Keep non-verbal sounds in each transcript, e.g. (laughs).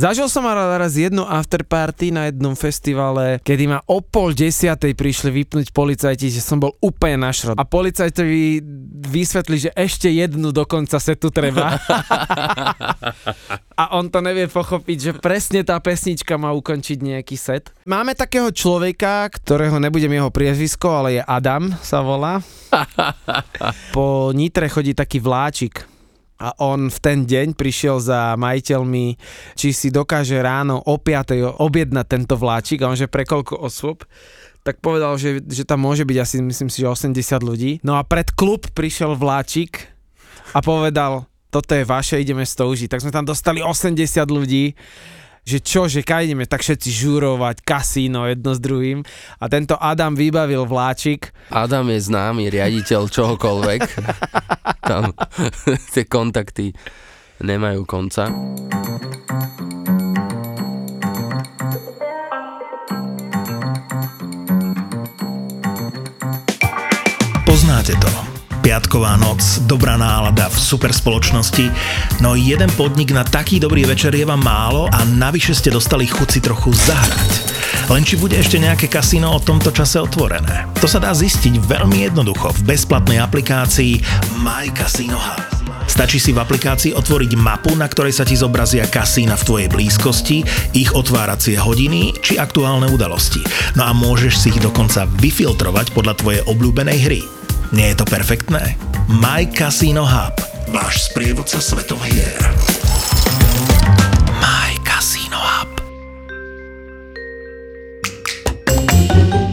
Zažil som raz jednu afterparty na jednom festivale, kedy ma o pol desiatej prišli vypnúť policajti, že som bol úplne našrod. A policajtovi vysvetli, že ešte jednu do konca setu treba. (laughs) a on to nevie pochopiť, že presne tá pesnička má ukončiť nejaký set. Máme takého človeka, ktorého nebudem jeho priezvisko, ale je Adam, sa volá. (laughs) Po Nitre chodí taký vláčik a on v ten deň prišiel za majiteľmi, či si dokáže ráno o 5. objednať tento vláčik a on že pre koľko osôb tak povedal, že, že tam môže byť asi, myslím si, že 80 ľudí. No a pred klub prišiel vláčik a povedal, toto je vaše, ideme z toho užiť. Tak sme tam dostali 80 ľudí že čo, že kaj ideme tak všetci žurovať, kasíno jedno s druhým. A tento Adam vybavil vláčik. Adam je známy riaditeľ čohokoľvek. (laughs) Tam (laughs) tie kontakty nemajú konca. Piatková noc, dobrá nálada v super spoločnosti, no jeden podnik na taký dobrý večer je vám málo a navyše ste dostali chuť si trochu zahrať. Len či bude ešte nejaké kasíno o tomto čase otvorené? To sa dá zistiť veľmi jednoducho v bezplatnej aplikácii My Casino Hub. Stačí si v aplikácii otvoriť mapu, na ktorej sa ti zobrazia kasína v tvojej blízkosti, ich otváracie hodiny či aktuálne udalosti. No a môžeš si ich dokonca vyfiltrovať podľa tvojej obľúbenej hry. Nie je to perfektné? My Casino Hub. Váš sprievodca svetov hier. My Casino Hub.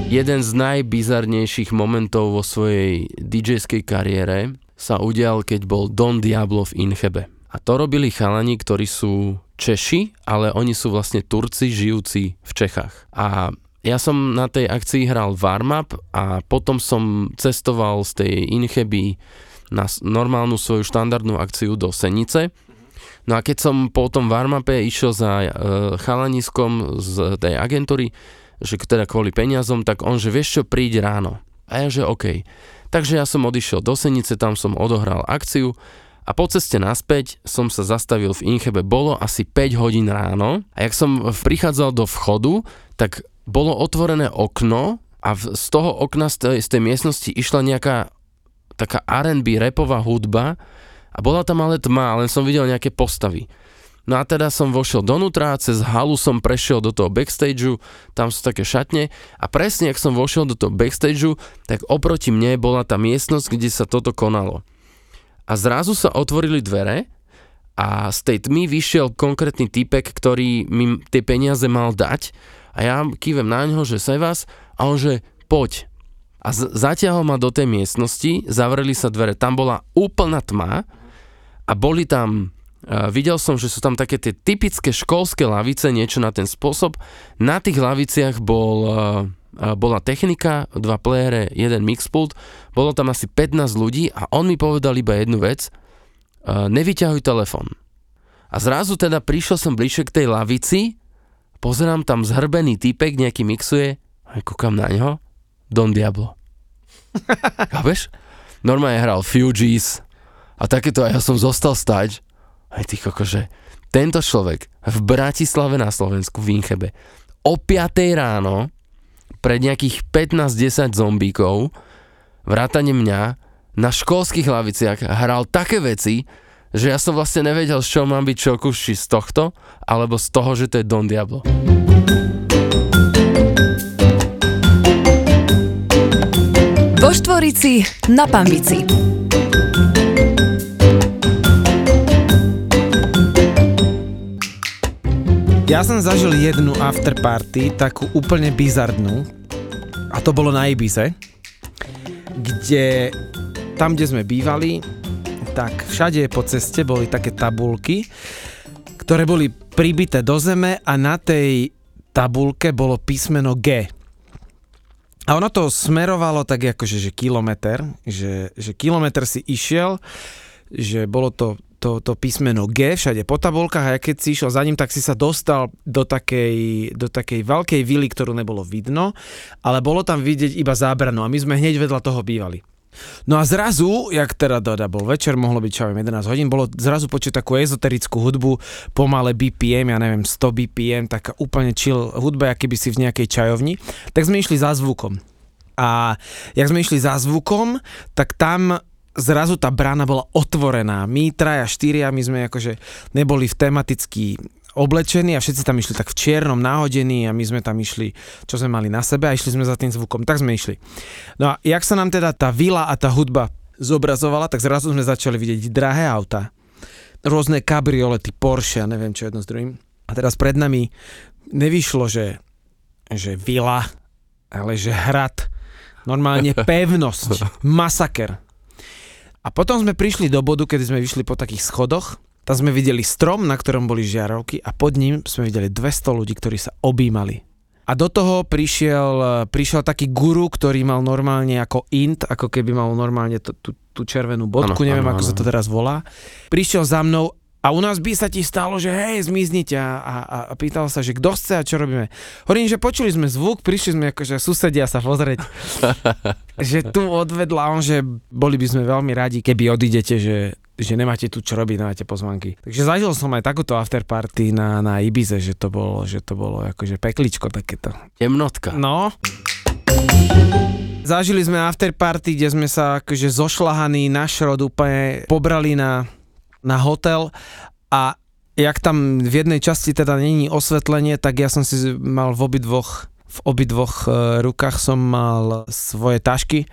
Jeden z najbizarnejších momentov vo svojej DJ-skej kariére sa udial, keď bol Don Diablo v Inchebe. A to robili chalani, ktorí sú Češi, ale oni sú vlastne Turci žijúci v Čechách. A ja som na tej akcii hral warm-up a potom som cestoval z tej Incheby na normálnu svoju štandardnú akciu do Senice. No a keď som po tom warm-upe išiel za e, chalaniskom z tej agentúry, že teda kvôli peniazom, tak on, že vieš čo, príď ráno. A ja, že OK. Takže ja som odišiel do Senice, tam som odohral akciu a po ceste naspäť som sa zastavil v Inchebe. Bolo asi 5 hodín ráno a jak som prichádzal do vchodu, tak bolo otvorené okno a v, z toho okna, z tej, z tej miestnosti išla nejaká taká R&B repová hudba a bola tam ale tma, len som videl nejaké postavy. No a teda som vošiel donútra, cez halu som prešiel do toho backstageu, tam sú také šatne a presne ak som vošiel do toho backstageu, tak oproti mne bola tá miestnosť, kde sa toto konalo. A zrazu sa otvorili dvere a z tej tmy vyšiel konkrétny typek, ktorý mi tie peniaze mal dať a ja kývem na ňo, že vás a on že poď. A z- zatiahol ma do tej miestnosti, zavreli sa dvere, tam bola úplná tma a boli tam Uh, videl som, že sú tam také tie typické školské lavice, niečo na ten spôsob. Na tých laviciach bol, uh, bola technika, dva playere, jeden mixpult, bolo tam asi 15 ľudí a on mi povedal iba jednu vec, nevyťahuj telefon. A zrazu teda prišiel som bližšie k tej lavici pozerám tam zhrbený typek, nejaký mixuje, a kúkam na neho, Don Diablo. (laughs) Chápeš? Normálne hral Fugees a takéto a ja som zostal stať aj ty že tento človek v Bratislave na Slovensku v Inchebe o 5 ráno pred nejakých 15-10 zombíkov vrátane mňa na školských laviciach hral také veci, že ja som vlastne nevedel, z čoho mám byť čokus, či z tohto, alebo z toho, že to je Don Diablo. Vo Štvorici na Pambici. Ja som zažil jednu afterparty, takú úplne bizarnú, a to bolo na Ibize, kde tam, kde sme bývali, tak všade po ceste boli také tabulky, ktoré boli pribité do zeme a na tej tabulke bolo písmeno G. A ono to smerovalo tak akože, že kilometr, že, že kilometr si išiel, že bolo to, to, to písmeno G všade po tabulkách a keď si išiel za ním, tak si sa dostal do takej, do takej veľkej vily, ktorú nebolo vidno, ale bolo tam vidieť iba zábrano a my sme hneď vedľa toho bývali. No a zrazu, jak teda, teda bol večer, mohlo byť čo ja viem, 11 hodín, bolo zrazu počuť takú ezoterickú hudbu, pomale BPM, ja neviem, 100 BPM, taká úplne chill hudba, aký by si v nejakej čajovni. Tak sme išli za zvukom. A jak sme išli za zvukom, tak tam zrazu tá brána bola otvorená. My traja, štyria, my sme akože neboli v tematicky oblečení a všetci tam išli tak v čiernom, náhodení a my sme tam išli, čo sme mali na sebe a išli sme za tým zvukom. Tak sme išli. No a jak sa nám teda tá vila a tá hudba zobrazovala, tak zrazu sme začali vidieť drahé auta. Rôzne kabriolety, Porsche a neviem čo jedno s druhým. A teraz pred nami nevyšlo, že, že vila, ale že hrad. Normálne (laughs) pevnosť. Masaker. A potom sme prišli do bodu, kedy sme vyšli po takých schodoch tam sme videli strom, na ktorom boli žiarovky a pod ním sme videli 200 ľudí, ktorí sa objímali. A do toho prišiel, prišiel taký guru, ktorý mal normálne ako int, ako keby mal normálne tú, tú, tú červenú bodku, ano, neviem ano, ako ano. sa to teraz volá. Prišiel za mnou a u nás by sa ti stalo, že hej, zmiznite a, a, a pýtal sa, že kto chce a čo robíme. Hovorím, že počuli sme zvuk, prišli sme akože susedia sa pozrieť. (laughs) že tu odvedla on, že boli by sme veľmi radi, keby odídete, že že nemáte tu čo robiť, nemáte pozvanky. Takže zažil som aj takúto afterparty na, na Ibize, že to bolo, že to bolo akože pekličko takéto. Temnotka. No. Zažili sme afterparty, kde sme sa akože zošlahaní na šrod úplne pobrali na, na hotel a jak tam v jednej časti teda není osvetlenie, tak ja som si mal v obidvoch v obidvoch e, rukách som mal svoje tašky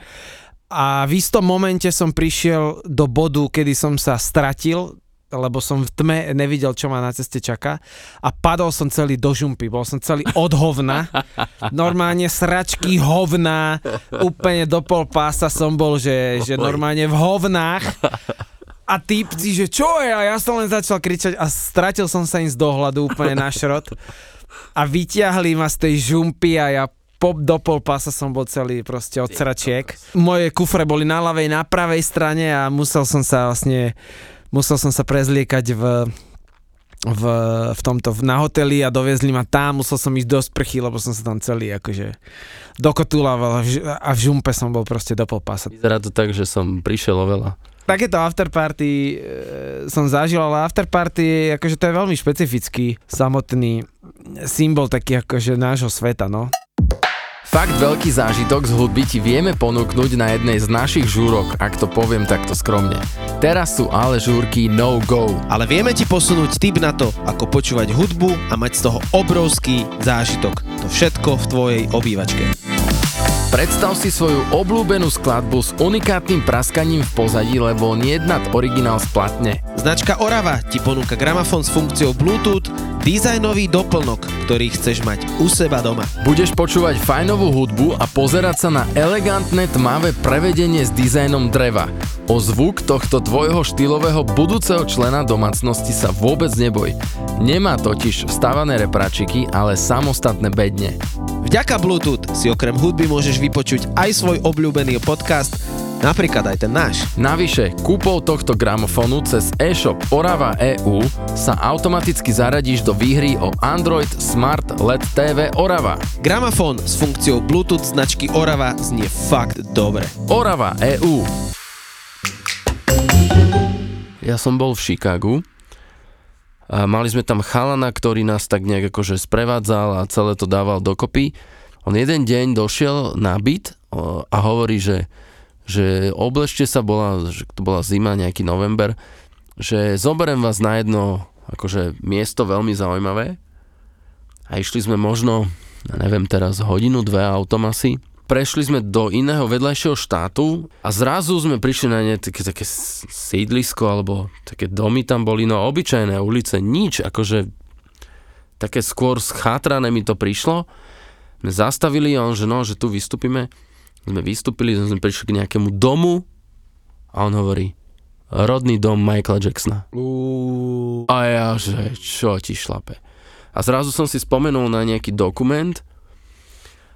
a v istom momente som prišiel do bodu, kedy som sa stratil, lebo som v tme nevidel, čo ma na ceste čaká. A padol som celý do žumpy, bol som celý od hovna, normálne sračky hovna, úplne do pol pása som bol, že, že normálne v hovnách. A týpci, že čo je? A ja som len začal kričať a stratil som sa im z dohľadu úplne na šrot. A vyťahli ma z tej žumpy a ja pop do pol pása som bol celý proste od sračiek. Moje kufre boli na ľavej, na pravej strane a musel som sa vlastne, musel som sa prezliekať v, v, v tomto, na hoteli a doviezli ma tam, musel som ísť do sprchy, lebo som sa tam celý akože dokotulával a v žumpe som bol proste do pol pása. Vyzerá to tak, že som prišiel o veľa takéto afterparty e, som zažil, ale afterparty, akože to je veľmi špecifický samotný symbol taký akože nášho sveta, no. Fakt veľký zážitok z hudby ti vieme ponúknuť na jednej z našich žúrok, ak to poviem takto skromne. Teraz sú ale žúrky no go. Ale vieme ti posunúť tip na to, ako počúvať hudbu a mať z toho obrovský zážitok. To všetko v tvojej obývačke. Predstav si svoju obľúbenú skladbu s unikátnym praskaním v pozadí, lebo nie nad originál splatne. Značka Orava ti ponúka gramofón s funkciou Bluetooth, dizajnový doplnok, ktorý chceš mať u seba doma. Budeš počúvať fajnovú hudbu a pozerať sa na elegantné tmavé prevedenie s dizajnom dreva. O zvuk tohto tvojho štýlového budúceho člena domácnosti sa vôbec neboj. Nemá totiž vstávané repračiky, ale samostatné bedne. Vďaka Bluetooth si okrem hudby môžeš vypočuť aj svoj obľúbený podcast, napríklad aj ten náš. Navyše, kúpou tohto gramofónu cez e-shop Orava EU sa automaticky zaradíš do výhry o Android Smart LED TV Orava. Gramofón s funkciou Bluetooth značky Orava znie fakt dobre. Orava EU Ja som bol v Chicagu a mali sme tam chalana, ktorý nás tak nejak akože sprevádzal a celé to dával dokopy. On jeden deň došiel na byt a hovorí, že, že obležte sa, bola, že to bola zima, nejaký november, že zoberiem vás na jedno akože miesto veľmi zaujímavé a išli sme možno, neviem teraz, hodinu, dve autom asi prešli sme do iného vedľajšieho štátu a zrazu sme prišli na ne také, také sídlisko alebo také domy tam boli, no obyčajné ulice, nič, akože také skôr schátrané mi to prišlo. My zastavili a on, že no, že tu vystúpime. Sme vystúpili, sme prišli k nejakému domu a on hovorí, rodný dom Michaela Jacksona. A ja, že čo ti šlape. A zrazu som si spomenul na nejaký dokument,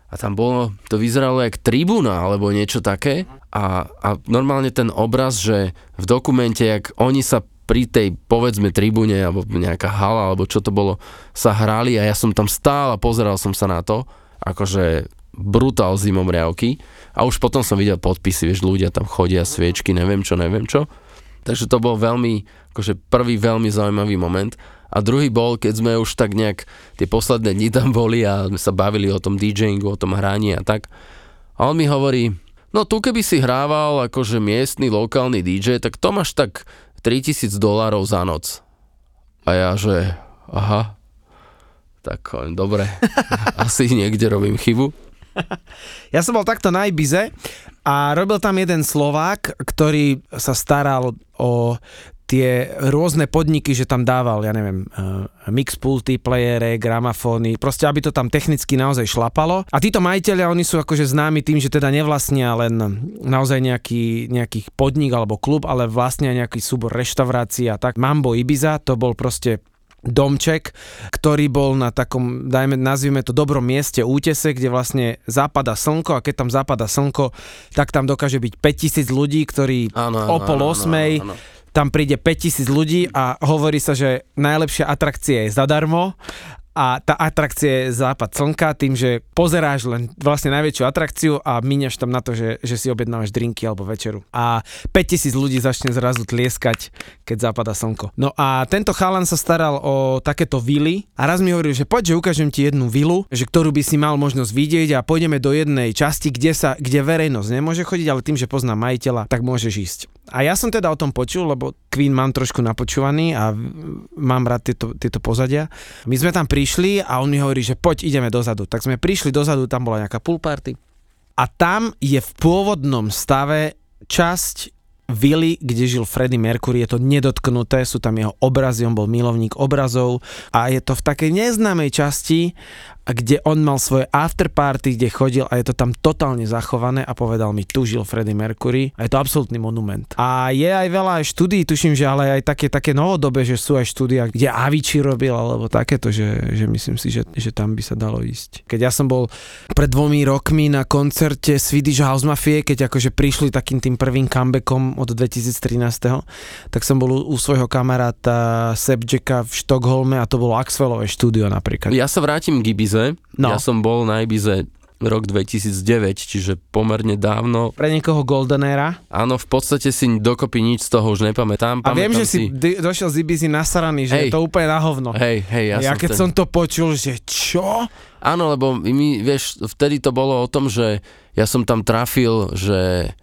a tam bolo, to vyzeralo jak tribúna alebo niečo také a, a normálne ten obraz, že v dokumente, jak oni sa pri tej povedzme tribúne alebo nejaká hala alebo čo to bolo, sa hrali a ja som tam stál a pozeral som sa na to, akože brutál zimomriavky a už potom som videl podpisy, vieš, ľudia tam chodia, sviečky, neviem čo, neviem čo. Takže to bol veľmi, akože prvý veľmi zaujímavý moment. A druhý bol, keď sme už tak nejak tie posledné dni tam boli a sa bavili o tom DJingu, o tom hraní a tak. A on mi hovorí, no tu keby si hrával akože miestny, lokálny DJ, tak to máš tak 3000 dolárov za noc. A ja, že aha, tak dobre, (laughs) asi niekde robím chybu. (laughs) Ja som bol takto na Ibize a robil tam jeden Slovák, ktorý sa staral o tie rôzne podniky, že tam dával, ja neviem, uh, mix playere, gramafóny, proste aby to tam technicky naozaj šlapalo. A títo majiteľia, oni sú akože známi tým, že teda nevlastnia len naozaj nejaký, nejaký podnik alebo klub, ale vlastnia nejaký súbor reštaurácií a tak. Mambo Ibiza, to bol proste domček, ktorý bol na takom, dajme, nazvime to dobrom mieste, útese, kde vlastne západa slnko a keď tam západa slnko, tak tam dokáže byť 5000 ľudí, ktorí Áno, áno, o pol osmej áno, áno. Tam príde 5000 ľudí a hovorí sa, že najlepšia atrakcia je zadarmo a tá atrakcia je západ slnka tým, že pozeráš len vlastne najväčšiu atrakciu a míňaš tam na to, že, že si objednávaš drinky alebo večeru. A 5000 ľudí začne zrazu tlieskať, keď západa slnko. No a tento chalan sa staral o takéto vily a raz mi hovoril, že poď, že ukážem ti jednu vilu, že ktorú by si mal možnosť vidieť a pôjdeme do jednej časti, kde, sa, kde verejnosť nemôže chodiť, ale tým, že poznám majiteľa, tak môžeš ísť. A ja som teda o tom počul, lebo Queen mám trošku napočúvaný a mám rád tieto, tieto pozadia. My sme tam prišli a on mi hovorí, že poď, ideme dozadu. Tak sme prišli dozadu, tam bola nejaká pool party. A tam je v pôvodnom stave časť vily, kde žil Freddie Mercury, je to nedotknuté, sú tam jeho obrazy, on bol milovník obrazov a je to v takej neznámej časti a kde on mal svoje afterparty, kde chodil a je to tam totálne zachované a povedal mi, tu žil Freddie Mercury a je to absolútny monument. A je aj veľa aj štúdí, tuším, že ale aj také, také novodobé, že sú aj štúdia, kde Avicii robil alebo takéto, že, že myslím si, že, že tam by sa dalo ísť. Keď ja som bol pred dvomi rokmi na koncerte Swedish House Mafie, keď akože prišli takým tým prvým comebackom od 2013, tak som bol u, u svojho kamaráta Sebjeka v Štokholme a to bolo Axwellové štúdio napríklad. Ja sa vrátim k Ibize. No. Ja som bol na Ibize rok 2009, čiže pomerne dávno. Pre niekoho Golden Era. Áno, v podstate si dokopy nič z toho už nepamätám. A viem, že si d- došiel z Ibizy nasraný, že Hej. je to úplne na hovno. Hej, hej, ja, ja som keď ten... som to počul, že čo? Áno, lebo my, vieš, vtedy to bolo o tom, že ja som tam trafil, že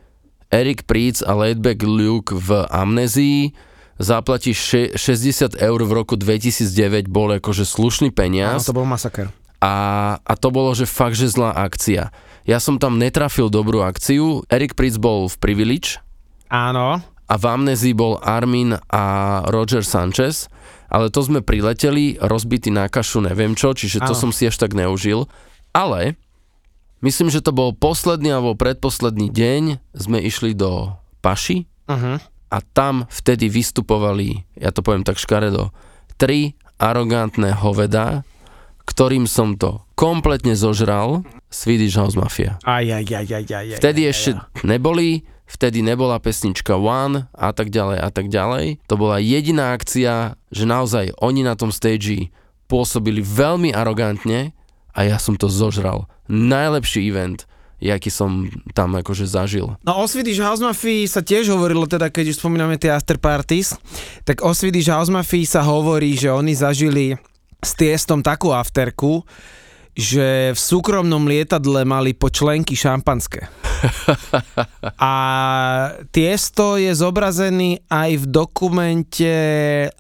Eric Pritz a Laidback Luke v Amnezii zaplatíš še- 60 eur v roku 2009 bol akože slušný Áno, peniaz to bol masaker. A, a to bolo, že fakt, že zlá akcia. Ja som tam netrafil dobrú akciu, Eric Pritz bol v Privilege Áno. a v Amnezii bol Armin a Roger Sanchez, ale to sme prileteli, rozbitý na kašu, neviem čo, čiže to Áno. som si až tak neužil. Ale myslím, že to bol posledný alebo predposledný deň, sme išli do Paši Uh-huh. a tam vtedy vystupovali, ja to poviem tak škaredo, tri arogantné hoveda, ktorým som to kompletne zožral, Swedish House Mafia. Aj, aj, aj, aj, aj, aj, Vtedy aj, ešte aj. neboli, vtedy nebola pesnička One a tak ďalej a tak ďalej. To bola jediná akcia, že naozaj oni na tom stage pôsobili veľmi arogantne a ja som to zožral. Najlepší event, jaký som tam akože zažil. No o Swedish House Mafii sa tiež hovorilo, teda keď už spomíname tie after parties, tak o Swedish House Mafii sa hovorí, že oni zažili s Tiestom takú afterku, že v súkromnom lietadle mali po členky šampanské. (laughs) A Tiesto je zobrazený aj v dokumente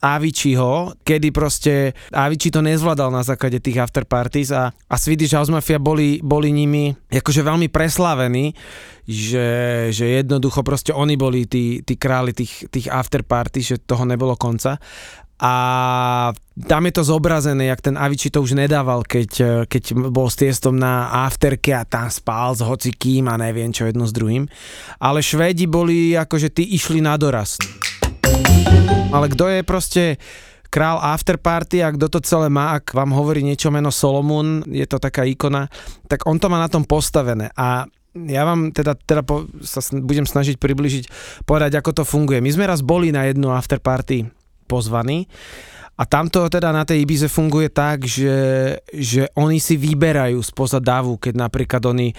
Aviciiho, kedy proste Avicii to nezvládal na základe tých afterparties a, a Swedish House Mafia boli, boli nimi akože veľmi preslávení, že, že jednoducho proste oni boli tí, tí králi tých, tých afterparty, že toho nebolo konca. A tam je to zobrazené, jak ten Avicii to už nedával, keď, keď bol s tiestom na afterke a tam spál s hocikým a neviem čo jedno s druhým. Ale Švédi boli akože tí išli na doraz. Ale kto je proste král afterparty a kto to celé má, ak vám hovorí niečo meno Solomon, je to taká ikona, tak on to má na tom postavené a ja vám teda, teda po, sa budem snažiť približiť, povedať, ako to funguje. My sme raz boli na jednu afterparty pozvaní A tamto teda na tej Ibize funguje tak, že, že oni si vyberajú spoza davu, keď napríklad oni e,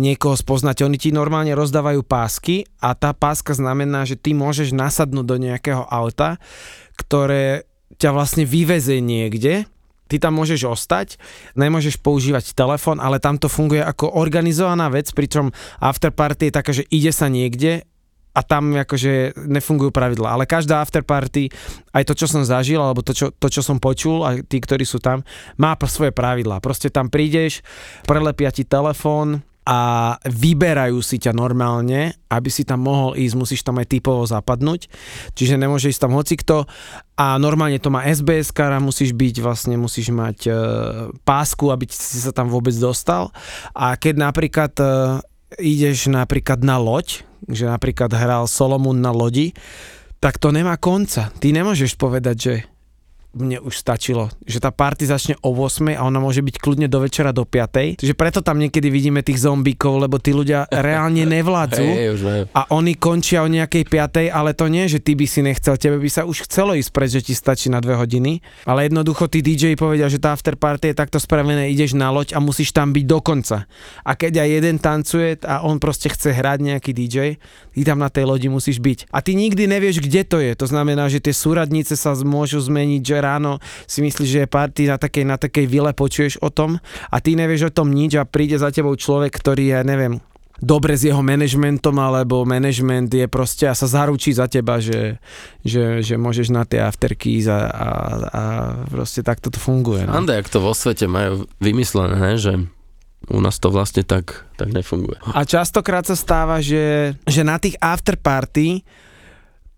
niekoho spoznáte. Oni ti normálne rozdávajú pásky a tá páska znamená, že ty môžeš nasadnúť do nejakého auta, ktoré ťa vlastne vyveze niekde ty tam môžeš ostať, nemôžeš používať telefón, ale tam to funguje ako organizovaná vec, pričom afterparty je taká, že ide sa niekde a tam akože nefungujú pravidla. Ale každá afterparty, aj to, čo som zažil, alebo to, čo, to, čo som počul, a tí, ktorí sú tam, má svoje pravidlá. Proste tam prídeš, prelepia ti telefón, a vyberajú si ťa normálne, aby si tam mohol ísť, musíš tam aj typovo zapadnúť, čiže nemôže ísť tam hocikto a normálne to má SBS kara, musíš byť vlastne, musíš mať e, pásku, aby si sa tam vôbec dostal a keď napríklad e, ideš napríklad na loď, že napríklad hral Solomon na lodi, tak to nemá konca. Ty nemôžeš povedať, že mne už stačilo, že tá party začne o 8 a ona môže byť kľudne do večera do 5. Takže preto tam niekedy vidíme tých zombíkov, lebo tí ľudia reálne (laughs) nevládzu Hej, už viem. a oni končia o nejakej 5. ale to nie, že ty by si nechcel, tebe by sa už chcelo ísť preč, že ti stačí na 2 hodiny, ale jednoducho tí DJ povedia, že tá after party je takto spravené, ideš na loď a musíš tam byť do konca. A keď aj jeden tancuje a on proste chce hrať nejaký DJ, ty tam na tej lodi musíš byť. A ty nikdy nevieš, kde to je. To znamená, že tie súradnice sa môžu zmeniť, že ráno si myslíš, že je party na takej, na takej vile, počuješ o tom a ty nevieš o tom nič a príde za tebou človek, ktorý je, neviem, dobre s jeho manažmentom, alebo management je proste a sa zaručí za teba, že, že, že môžeš na tie afterkeys a, a, a proste takto to funguje. No. Ande, ak to vo svete majú vymyslené, ne, že u nás to vlastne tak, tak nefunguje. A častokrát sa stáva, že, že na tých afterparty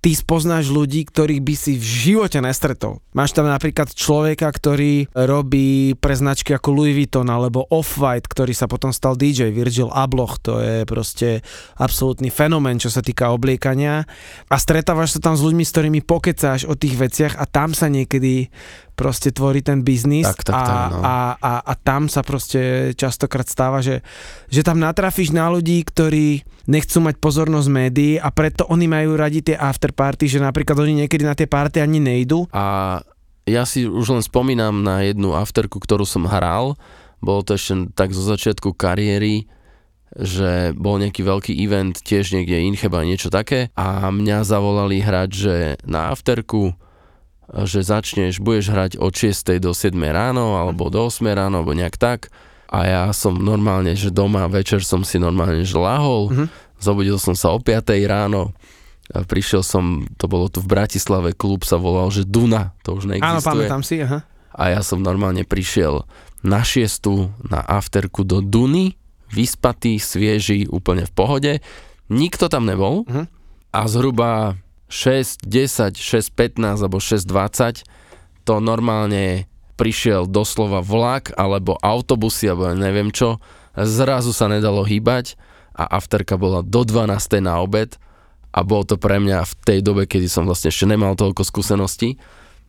ty spoznáš ľudí, ktorých by si v živote nestretol. Máš tam napríklad človeka, ktorý robí pre značky ako Louis Vuitton alebo Off-White, ktorý sa potom stal DJ, Virgil Abloh, to je proste absolútny fenomén, čo sa týka obliekania a stretávaš sa tam s ľuďmi, s ktorými pokecáš o tých veciach a tam sa niekedy proste tvorí ten biznis Tak, tak, a, tak, no. a, a, a tam sa proste častokrát stáva, že, že tam natrafíš na ľudí, ktorí nechcú mať pozornosť médií a preto oni majú radi tie afterparty, že napríklad oni niekedy na tie party ani nejdu. A ja si už len spomínam na jednu afterku, ktorú som hral. Bolo to ešte tak zo začiatku kariéry, že bol nejaký veľký event, tiež niekde Incheba, niečo také. A mňa zavolali hrať, že na afterku že začneš, budeš hrať od 6. do 7. ráno, alebo do 8. ráno, alebo nejak tak. A ja som normálne, že doma večer som si normálne že lahol, Mhm. zobudil som sa o 5. ráno, a prišiel som, to bolo tu v Bratislave, klub sa volal, že Duna, to už Áno, neexistuje. pamätám si, aha. A ja som normálne prišiel na šiestu, na afterku do Duny, vyspatý, svieži, úplne v pohode. Nikto tam nebol Mhm. a zhruba 6, 10, 6, 15 alebo 6, 20 to normálne prišiel doslova vlak alebo autobusy alebo neviem čo. Zrazu sa nedalo hýbať a afterka bola do 12. na obed a bolo to pre mňa v tej dobe, kedy som vlastne ešte nemal toľko skúseností,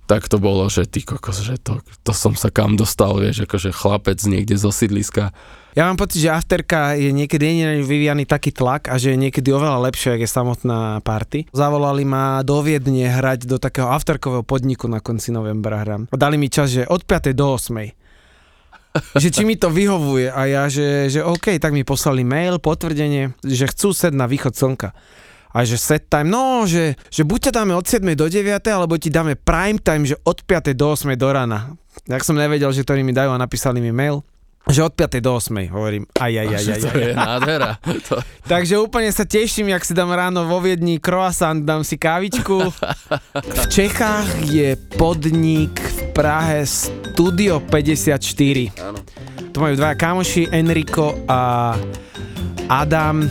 tak to bolo, že ty kokos, že to, to som sa kam dostal, vieš, akože chlapec niekde zo sídliska. Ja mám pocit, že afterka je niekedy nie vyvíjaný taký tlak a že je niekedy oveľa lepšie, ako je samotná party. Zavolali ma do Viedne hrať do takého afterkového podniku na konci novembra hram. Dali mi čas, že od 5. do 8. že či mi to vyhovuje a ja, že, že OK, tak mi poslali mail, potvrdenie, že chcú sed na východ slnka. A že set time, no, že, že buď ťa dáme od 7 do 9, alebo ti dáme prime time, že od 5 do 8 do rana. Tak som nevedel, že ktorý mi dajú a napísali mi mail, že od 5 do 8, hovorím, aj, aj, aj, Že aj, to aj. je nádhera. To, Takže úplne sa teším, jak si dám ráno vo Viedni croissant, dám si kávičku. V Čechách je podnik v Prahe Studio 54. áno. To majú dva kamoši, Enrico a Adam.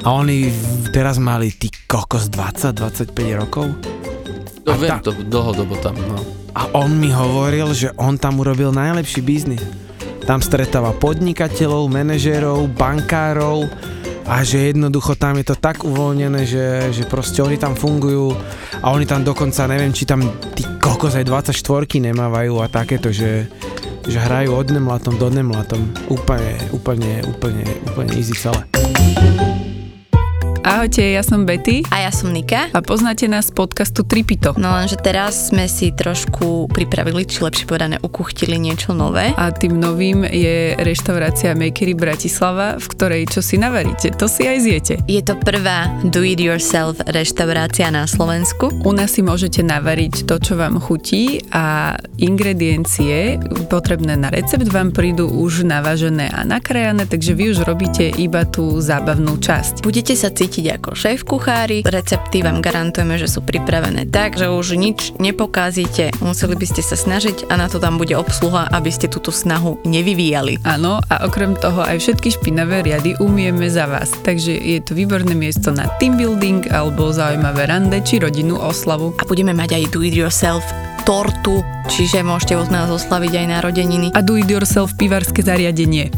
A oni teraz mali ty kokos 20-25 rokov. To A viem, tá- to dlhodobo tam, no. A on mi hovoril, že on tam urobil najlepší biznis. Tam stretáva podnikateľov, manažérov, bankárov a že jednoducho tam je to tak uvoľnené, že, že proste oni tam fungujú a oni tam dokonca, neviem, či tam tí kokos aj 24 nemávajú a takéto, že, že hrajú od nemlatom do nemlatom. Úplne, úplne, úplne, úplne easy celé. Ahojte, ja som Betty A ja som Nika. a poznáte nás z podcastu Tripito. No lenže teraz sme si trošku pripravili, či lepšie povedané ukuchtili niečo nové. A tým novým je reštaurácia Makery Bratislava, v ktorej čo si navaríte, to si aj zjete. Je to prvá do-it-yourself reštaurácia na Slovensku. U nás si môžete navariť to, čo vám chutí a ingrediencie potrebné na recept vám prídu už navažené a nakrajané, takže vy už robíte iba tú zábavnú časť. Budete sa cítiť ako šéf kuchári, recepty vám garantujeme, že sú pripravené tak, že už nič nepokázite, museli by ste sa snažiť a na to tam bude obsluha, aby ste túto snahu nevyvíjali. Áno, a okrem toho aj všetky špinavé riady umieme za vás, takže je to výborné miesto na team building alebo zaujímavé rande či rodinnú oslavu. A budeme mať aj do-it-yourself tortu, čiže môžete od nás oslaviť aj narodeniny. A do it yourself pivarské zariadenie.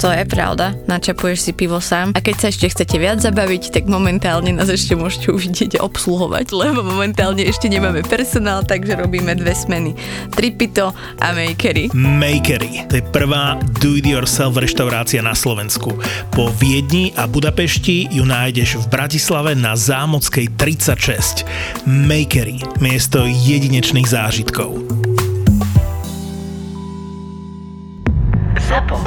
To je pravda, načapuješ si pivo sám. A keď sa ešte chcete viac zabaviť, tak momentálne nás ešte môžete uvidieť obsluhovať, lebo momentálne ešte nemáme personál, takže robíme dve smeny. Tripito a Makery. Makery. To je prvá do-it-yourself reštaurácia na Slovensku. Po Viedni a Budapešti ju nájdeš v Bratislave na Zámockej 36. Makery. Miesto jedinečných zážitkov. ZAPO.